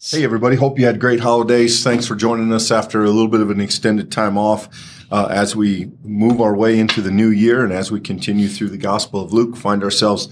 Hey, everybody. Hope you had great holidays. Thanks for joining us after a little bit of an extended time off uh, as we move our way into the new year and as we continue through the Gospel of Luke. Find ourselves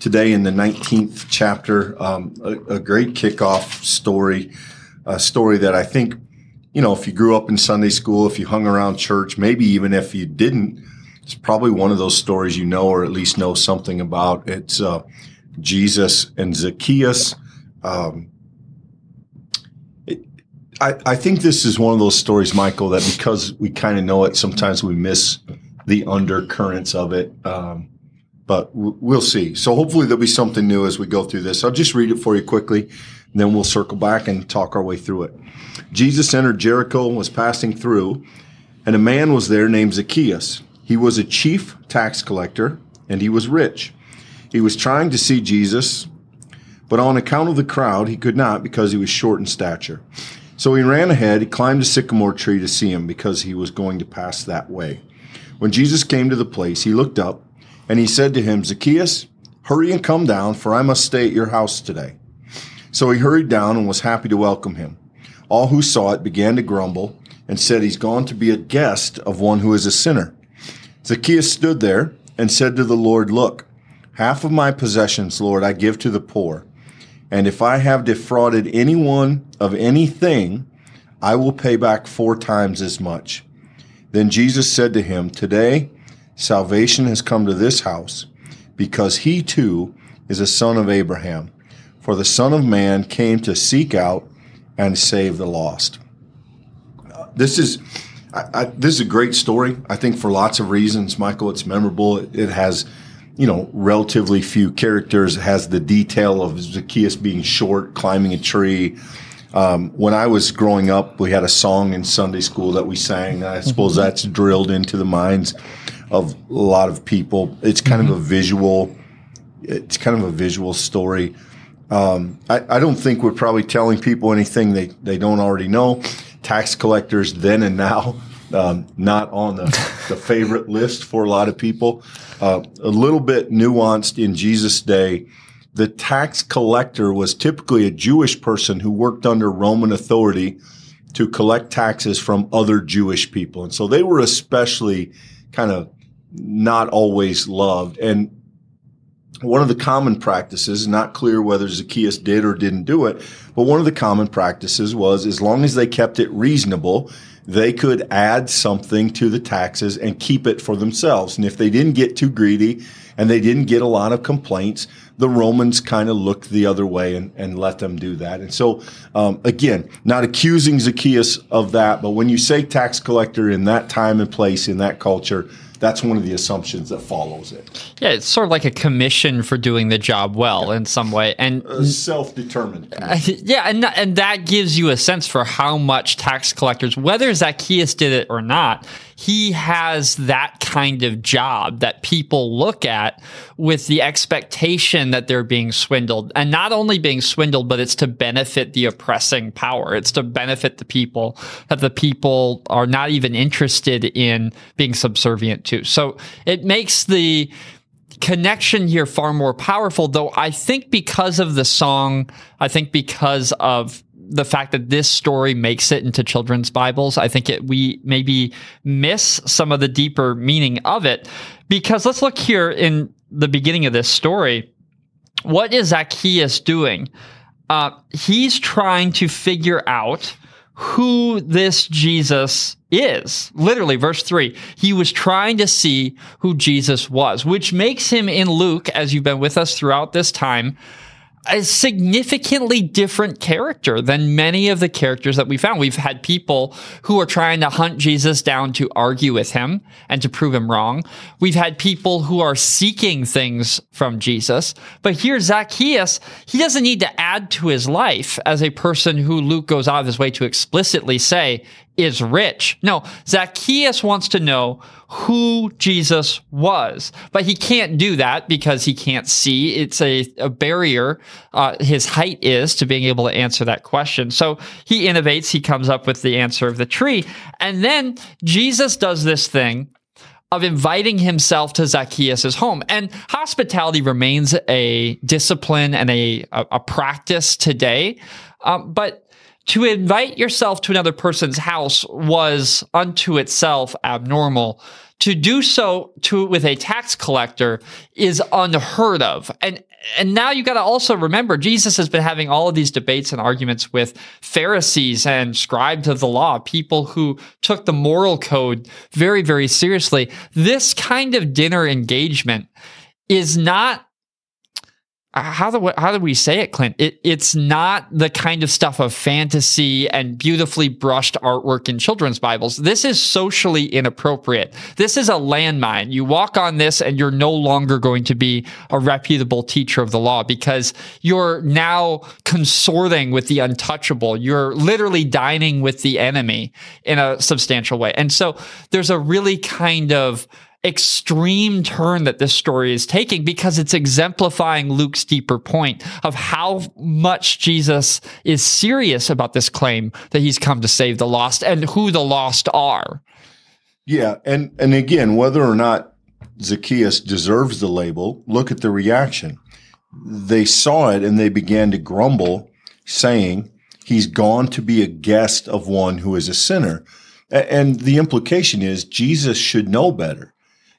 today in the 19th chapter. Um, a, a, great kickoff story, a story that I think, you know, if you grew up in Sunday school, if you hung around church, maybe even if you didn't, it's probably one of those stories you know or at least know something about. It's uh, Jesus and Zacchaeus. Um, I, I think this is one of those stories, Michael, that because we kind of know it, sometimes we miss the undercurrents of it. Um, but w- we'll see. So hopefully there'll be something new as we go through this. I'll just read it for you quickly, then we'll circle back and talk our way through it. Jesus entered Jericho and was passing through, and a man was there named Zacchaeus. He was a chief tax collector, and he was rich. He was trying to see Jesus, but on account of the crowd, he could not because he was short in stature. So he ran ahead, he climbed a sycamore tree to see him because he was going to pass that way. When Jesus came to the place, he looked up and he said to him, Zacchaeus, hurry and come down, for I must stay at your house today. So he hurried down and was happy to welcome him. All who saw it began to grumble and said, He's gone to be a guest of one who is a sinner. Zacchaeus stood there and said to the Lord, Look, half of my possessions, Lord, I give to the poor. And if I have defrauded anyone of anything, I will pay back four times as much. Then Jesus said to him, Today salvation has come to this house, because he too is a son of Abraham. For the Son of Man came to seek out and save the lost. This is I, I, this is a great story. I think for lots of reasons, Michael. It's memorable. It, it has you know, relatively few characters. Has the detail of Zacchaeus being short, climbing a tree. Um, when I was growing up, we had a song in Sunday school that we sang. I suppose mm-hmm. that's drilled into the minds of a lot of people. It's kind mm-hmm. of a visual. It's kind of a visual story. Um, I, I, don't think we're probably telling people anything they, they don't already know. Tax collectors then and now um, not on the, the, favorite list for a lot of people. Uh, a little bit nuanced in Jesus' day. The tax collector was typically a Jewish person who worked under Roman authority to collect taxes from other Jewish people. And so they were especially kind of not always loved. And one of the common practices, not clear whether Zacchaeus did or didn't do it, but one of the common practices was as long as they kept it reasonable, they could add something to the taxes and keep it for themselves. And if they didn't get too greedy and they didn't get a lot of complaints, the Romans kind of looked the other way and, and let them do that. And so, um, again, not accusing Zacchaeus of that, but when you say tax collector in that time and place, in that culture, that's one of the assumptions that follows it. Yeah, it's sort of like a commission for doing the job well yeah. in some way, and self-determined. Uh, yeah, and and that gives you a sense for how much tax collectors, whether Zacchaeus did it or not, he has that kind of job that people look at with the expectation that they're being swindled, and not only being swindled, but it's to benefit the oppressing power. It's to benefit the people that the people are not even interested in being subservient to. So it makes the connection here far more powerful, though I think because of the song, I think because of the fact that this story makes it into children's Bibles, I think it, we maybe miss some of the deeper meaning of it. Because let's look here in the beginning of this story. What is Zacchaeus doing? Uh, he's trying to figure out who this Jesus is. Literally, verse 3. He was trying to see who Jesus was, which makes him in Luke, as you've been with us throughout this time, a significantly different character than many of the characters that we found. We've had people who are trying to hunt Jesus down to argue with him and to prove him wrong. We've had people who are seeking things from Jesus. But here, Zacchaeus, he doesn't need to add to his life as a person who Luke goes out of his way to explicitly say is rich. No, Zacchaeus wants to know who Jesus was, but he can't do that because he can't see. It's a, a barrier. Uh, his height is to being able to answer that question. So he innovates. He comes up with the answer of the tree. And then Jesus does this thing of inviting himself to Zacchaeus' home. And hospitality remains a discipline and a, a, a practice today. Um, but to invite yourself to another person's house was unto itself abnormal. To do so to with a tax collector is unheard of. And and now you got to also remember Jesus has been having all of these debates and arguments with Pharisees and scribes of the law, people who took the moral code very very seriously. This kind of dinner engagement is not Uh, how do how do we say it, Clint? It, it's not the kind of stuff of fantasy and beautifully brushed artwork in children's Bibles. This is socially inappropriate. This is a landmine. You walk on this and you're no longer going to be a reputable teacher of the law because you're now consorting with the untouchable. You're literally dining with the enemy in a substantial way. And so there's a really kind of extreme turn that this story is taking because it's exemplifying Luke's deeper point of how much Jesus is serious about this claim that he's come to save the lost and who the lost are. Yeah, and and again, whether or not Zacchaeus deserves the label, look at the reaction. They saw it and they began to grumble, saying, "He's gone to be a guest of one who is a sinner." And the implication is Jesus should know better.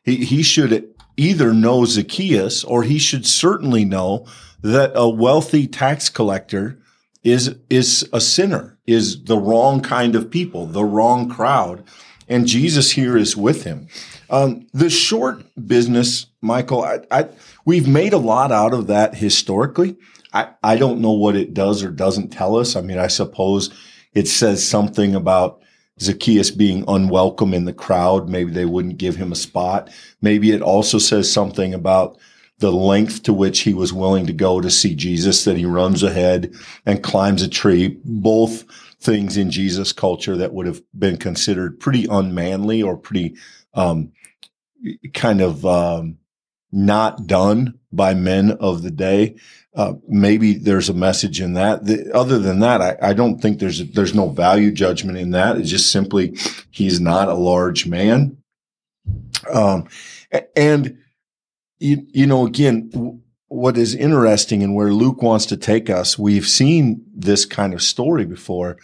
He, he should either know Zacchaeus or he should certainly know that a wealthy tax collector is, is a sinner, is the wrong kind of people, the wrong crowd. And Jesus here is with him. Um, the short business, Michael, I, I, we've made a lot out of that historically. I, I don't know what it does or doesn't tell us. I mean, I suppose it says something about Zacchaeus being unwelcome in the crowd. Maybe they wouldn't give him a spot. Maybe it also says something about the length to which he was willing to go to see Jesus, that he runs ahead and climbs a tree. Both things in Jesus culture that would have been considered pretty unmanly or pretty, um, kind of, um, not done by men of the day. Uh, maybe there's a message in that. The, other than that, I, I, don't think there's a, there's no value judgment in that. It's just simply he's not a large man. Um, and you, you know, again, what is interesting and where Luke wants to take us, we've seen this kind of story before,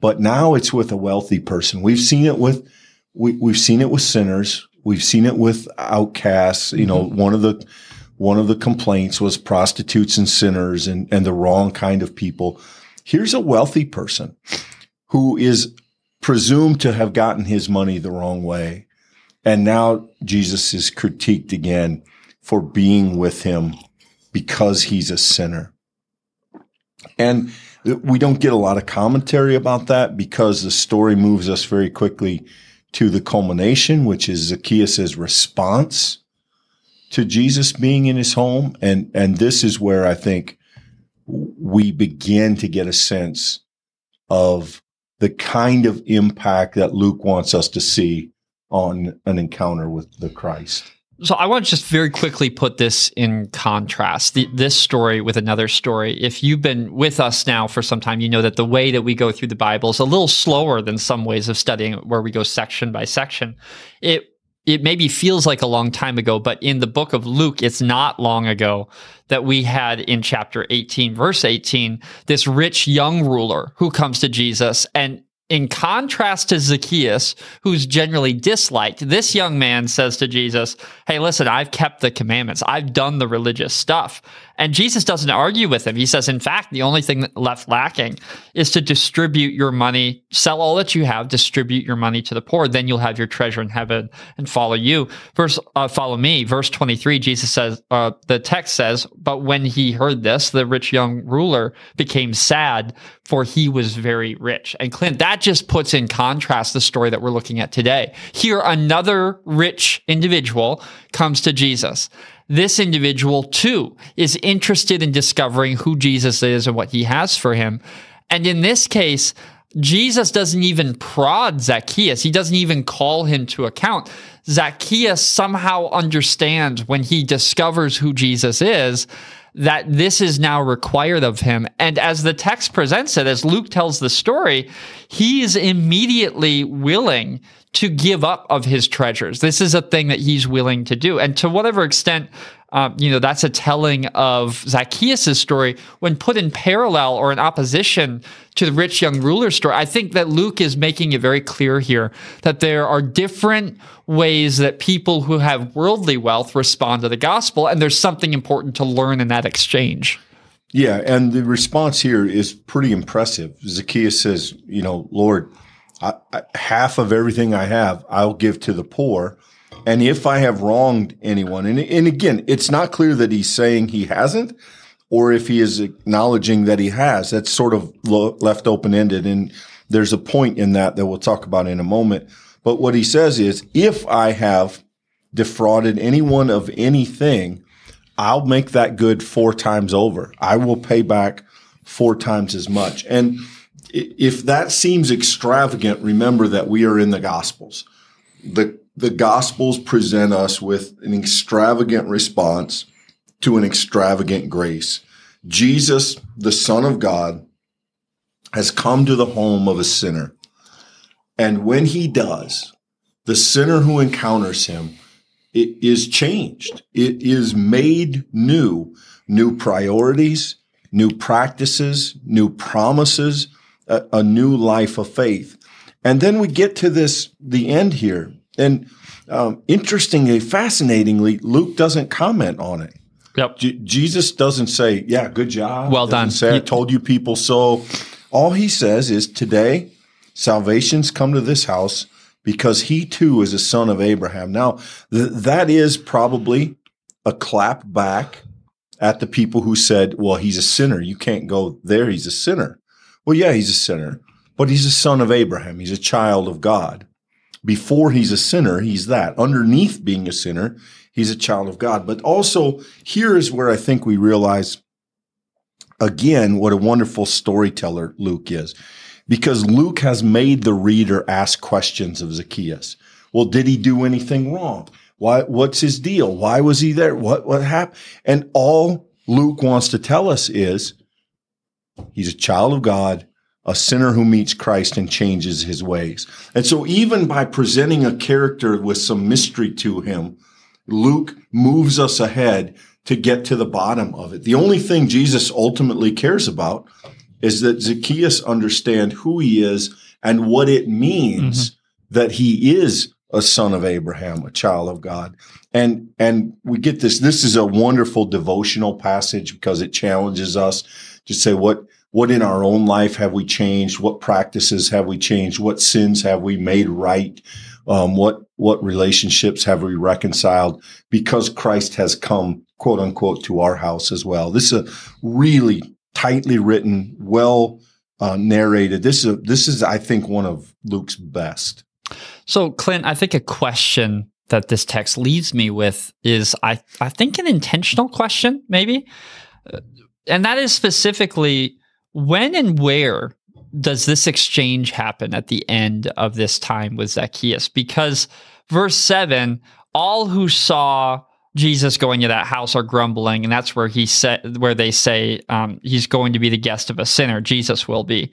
but now it's with a wealthy person. We've seen it with we, we've seen it with sinners. We've seen it with outcasts. You know, mm-hmm. one of the one of the complaints was prostitutes and sinners and, and the wrong kind of people. Here's a wealthy person who is presumed to have gotten his money the wrong way. And now Jesus is critiqued again for being with him because he's a sinner. And we don't get a lot of commentary about that because the story moves us very quickly to the culmination, which is Zacchaeus' response to Jesus being in his home. And, and this is where I think we begin to get a sense of the kind of impact that Luke wants us to see on an encounter with the Christ. So I want to just very quickly put this in contrast. The, this story with another story. If you've been with us now for some time, you know that the way that we go through the Bible is a little slower than some ways of studying where we go section by section. It it maybe feels like a long time ago, but in the book of Luke, it's not long ago that we had in chapter 18, verse 18, this rich young ruler who comes to Jesus and in contrast to Zacchaeus, who's generally disliked, this young man says to Jesus, Hey, listen, I've kept the commandments. I've done the religious stuff. And Jesus doesn't argue with him. He says, in fact, the only thing left lacking is to distribute your money, sell all that you have, distribute your money to the poor. Then you'll have your treasure in heaven and follow you. Verse, uh, follow me. Verse 23, Jesus says, uh, the text says, but when he heard this, the rich young ruler became sad for he was very rich. And Clint, that just puts in contrast the story that we're looking at today. Here, another rich individual comes to Jesus this individual too is interested in discovering who Jesus is and what he has for him. And in this case, Jesus doesn't even prod Zacchaeus. He doesn't even call him to account. Zacchaeus somehow understands when he discovers who Jesus is that this is now required of him. And as the text presents it, as Luke tells the story, he is immediately willing to give up of his treasures. This is a thing that he's willing to do. And to whatever extent, um, you know, that's a telling of Zacchaeus' story when put in parallel or in opposition to the rich young ruler story. I think that Luke is making it very clear here that there are different ways that people who have worldly wealth respond to the gospel, and there's something important to learn in that exchange. Yeah, and the response here is pretty impressive. Zacchaeus says, You know, Lord, I, I, half of everything I have, I'll give to the poor. And if I have wronged anyone, and, and again, it's not clear that he's saying he hasn't or if he is acknowledging that he has. That's sort of lo- left open ended. And there's a point in that that we'll talk about in a moment. But what he says is, if I have defrauded anyone of anything, I'll make that good four times over. I will pay back four times as much. And if that seems extravagant, remember that we are in the Gospels. The the Gospels present us with an extravagant response to an extravagant grace. Jesus, the Son of God, has come to the home of a sinner. And when he does, the sinner who encounters him it is changed. It is made new. New priorities, new practices, new promises, a, a new life of faith. And then we get to this, the end here. And um, interestingly, fascinatingly, Luke doesn't comment on it. Yep. J- Jesus doesn't say, "Yeah, good job." Well doesn't done. Say, "I told you people so." All he says is, "Today, salvation's come to this house because he too is a son of Abraham." Now, th- that is probably a clap back at the people who said, "Well, he's a sinner. You can't go there. He's a sinner." Well, yeah, he's a sinner, but he's a son of Abraham. He's a child of God before he's a sinner, he's that. Underneath being a sinner, he's a child of God. But also, here is where I think we realize again what a wonderful storyteller Luke is. Because Luke has made the reader ask questions of Zacchaeus. Well, did he do anything wrong? Why, what's his deal? Why was he there? What, what happened? And all Luke wants to tell us is he's a child of God a sinner who meets Christ and changes his ways. And so even by presenting a character with some mystery to him, Luke moves us ahead to get to the bottom of it. The only thing Jesus ultimately cares about is that Zacchaeus understand who he is and what it means mm-hmm. that he is a son of Abraham, a child of God. And and we get this this is a wonderful devotional passage because it challenges us to say what what in our own life have we changed? What practices have we changed? What sins have we made right? Um, what what relationships have we reconciled because Christ has come, quote unquote, to our house as well. This is a really tightly written, well uh, narrated. This is a, this is, I think, one of Luke's best. So, Clint, I think a question that this text leaves me with is, I I think, an intentional question, maybe, uh, and that is specifically when and where does this exchange happen at the end of this time with Zacchaeus? Because verse 7, all who saw Jesus going to that house are grumbling, and that's where he said where they say um, he's going to be the guest of a sinner. Jesus will be.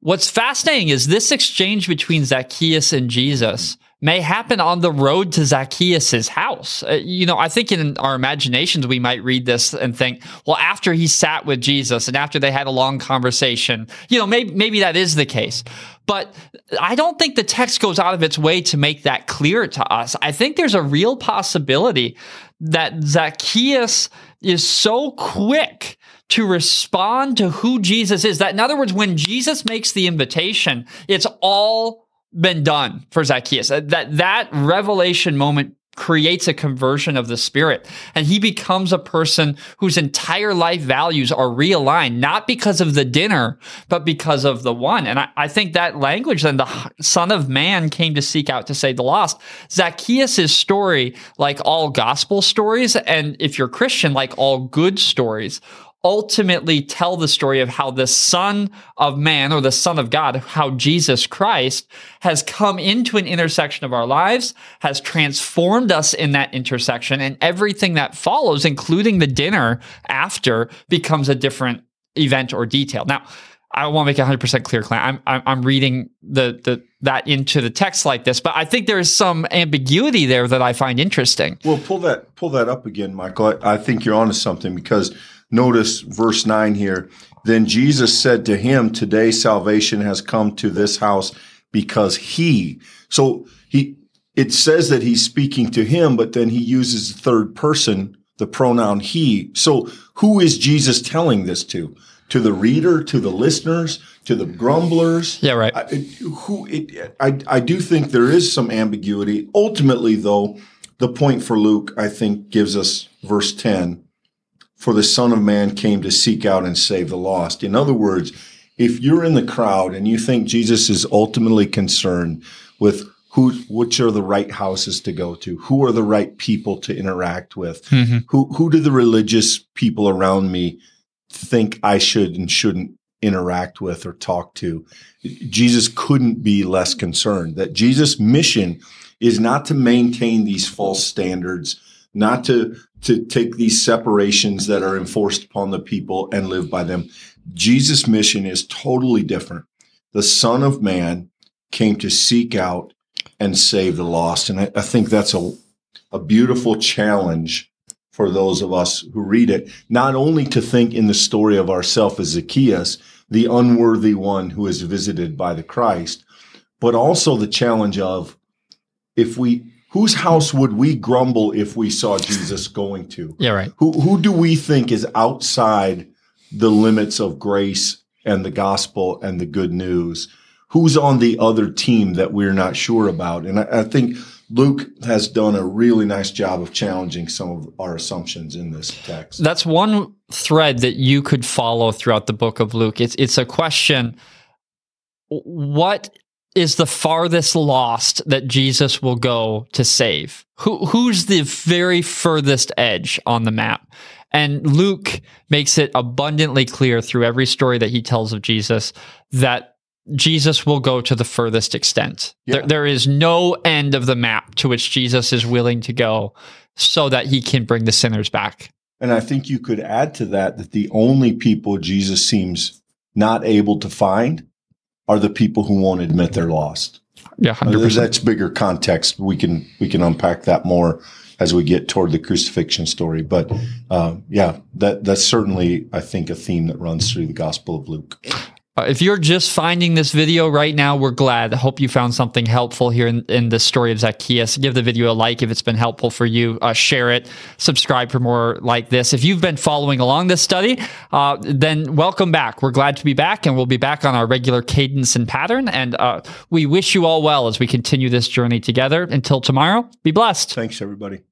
What's fascinating is this exchange between Zacchaeus and Jesus may happen on the road to Zacchaeus's house. Uh, you know, I think in our imaginations we might read this and think, well, after he sat with Jesus and after they had a long conversation, you know, maybe maybe that is the case. But I don't think the text goes out of its way to make that clear to us. I think there's a real possibility that Zacchaeus is so quick to respond to who Jesus is that in other words when Jesus makes the invitation, it's all been done for Zacchaeus. That that revelation moment creates a conversion of the spirit and he becomes a person whose entire life values are realigned not because of the dinner but because of the one and i, I think that language then the son of man came to seek out to save the lost zacchaeus' story like all gospel stories and if you're christian like all good stories ultimately tell the story of how the Son of Man or the Son of God, how Jesus Christ has come into an intersection of our lives, has transformed us in that intersection, and everything that follows, including the dinner after, becomes a different event or detail. Now, I want to make it 100% clear, Clint. I'm, I'm, reading the, the, that into the text like this, but I think there is some ambiguity there that I find interesting. Well, pull that, pull that up again, Michael. I, I think you're onto something because notice verse nine here. Then Jesus said to him, today salvation has come to this house because he, so he, it says that he's speaking to him, but then he uses the third person, the pronoun he. So who is Jesus telling this to? to the reader, to the listeners, to the grumblers. Yeah, right. I, who it, I, I do think there is some ambiguity. Ultimately, though, the point for Luke, I think, gives us verse 10 For the Son of Man came to seek out and save the lost. In other words, if you're in the crowd and you think Jesus is ultimately concerned with who, which are the right houses to go to, who are the right people to interact with, mm-hmm. who, who do the religious people around me think I should and shouldn't interact with or talk to. Jesus couldn't be less concerned that Jesus' mission is not to maintain these false standards, not to, to take these separations that are enforced upon the people and live by them. Jesus' mission is totally different. The Son of Man came to seek out and save the lost. And I, I think that's a, a beautiful challenge for those of us who read it, not only to think in the story of ourself as Zacchaeus, the unworthy one who is visited by the Christ, but also the challenge of if we whose house would we grumble if we saw Jesus going to? Yeah, right. Who who do we think is outside the limits of grace and the gospel and the good news? Who's on the other team that we're not sure about? And I, I think Luke has done a really nice job of challenging some of our assumptions in this text. That's one thread that you could follow throughout the book of Luke. It's it's a question what is the farthest lost that Jesus will go to save? Who who's the very furthest edge on the map? And Luke makes it abundantly clear through every story that he tells of Jesus that Jesus will go to the furthest extent. Yeah. There, there is no end of the map to which Jesus is willing to go so that he can bring the sinners back. And I think you could add to that that the only people Jesus seems not able to find are the people who won't admit they're lost. Yeah, 100%. that's bigger context. We can we can unpack that more as we get toward the crucifixion story. But uh, yeah, that that's certainly I think a theme that runs through the Gospel of Luke. Uh, if you're just finding this video right now, we're glad. I hope you found something helpful here in, in the story of Zacchaeus. Give the video a like if it's been helpful for you. Uh, share it. Subscribe for more like this. If you've been following along this study, uh, then welcome back. We're glad to be back, and we'll be back on our regular cadence and pattern. And uh, we wish you all well as we continue this journey together. Until tomorrow, be blessed. Thanks, everybody.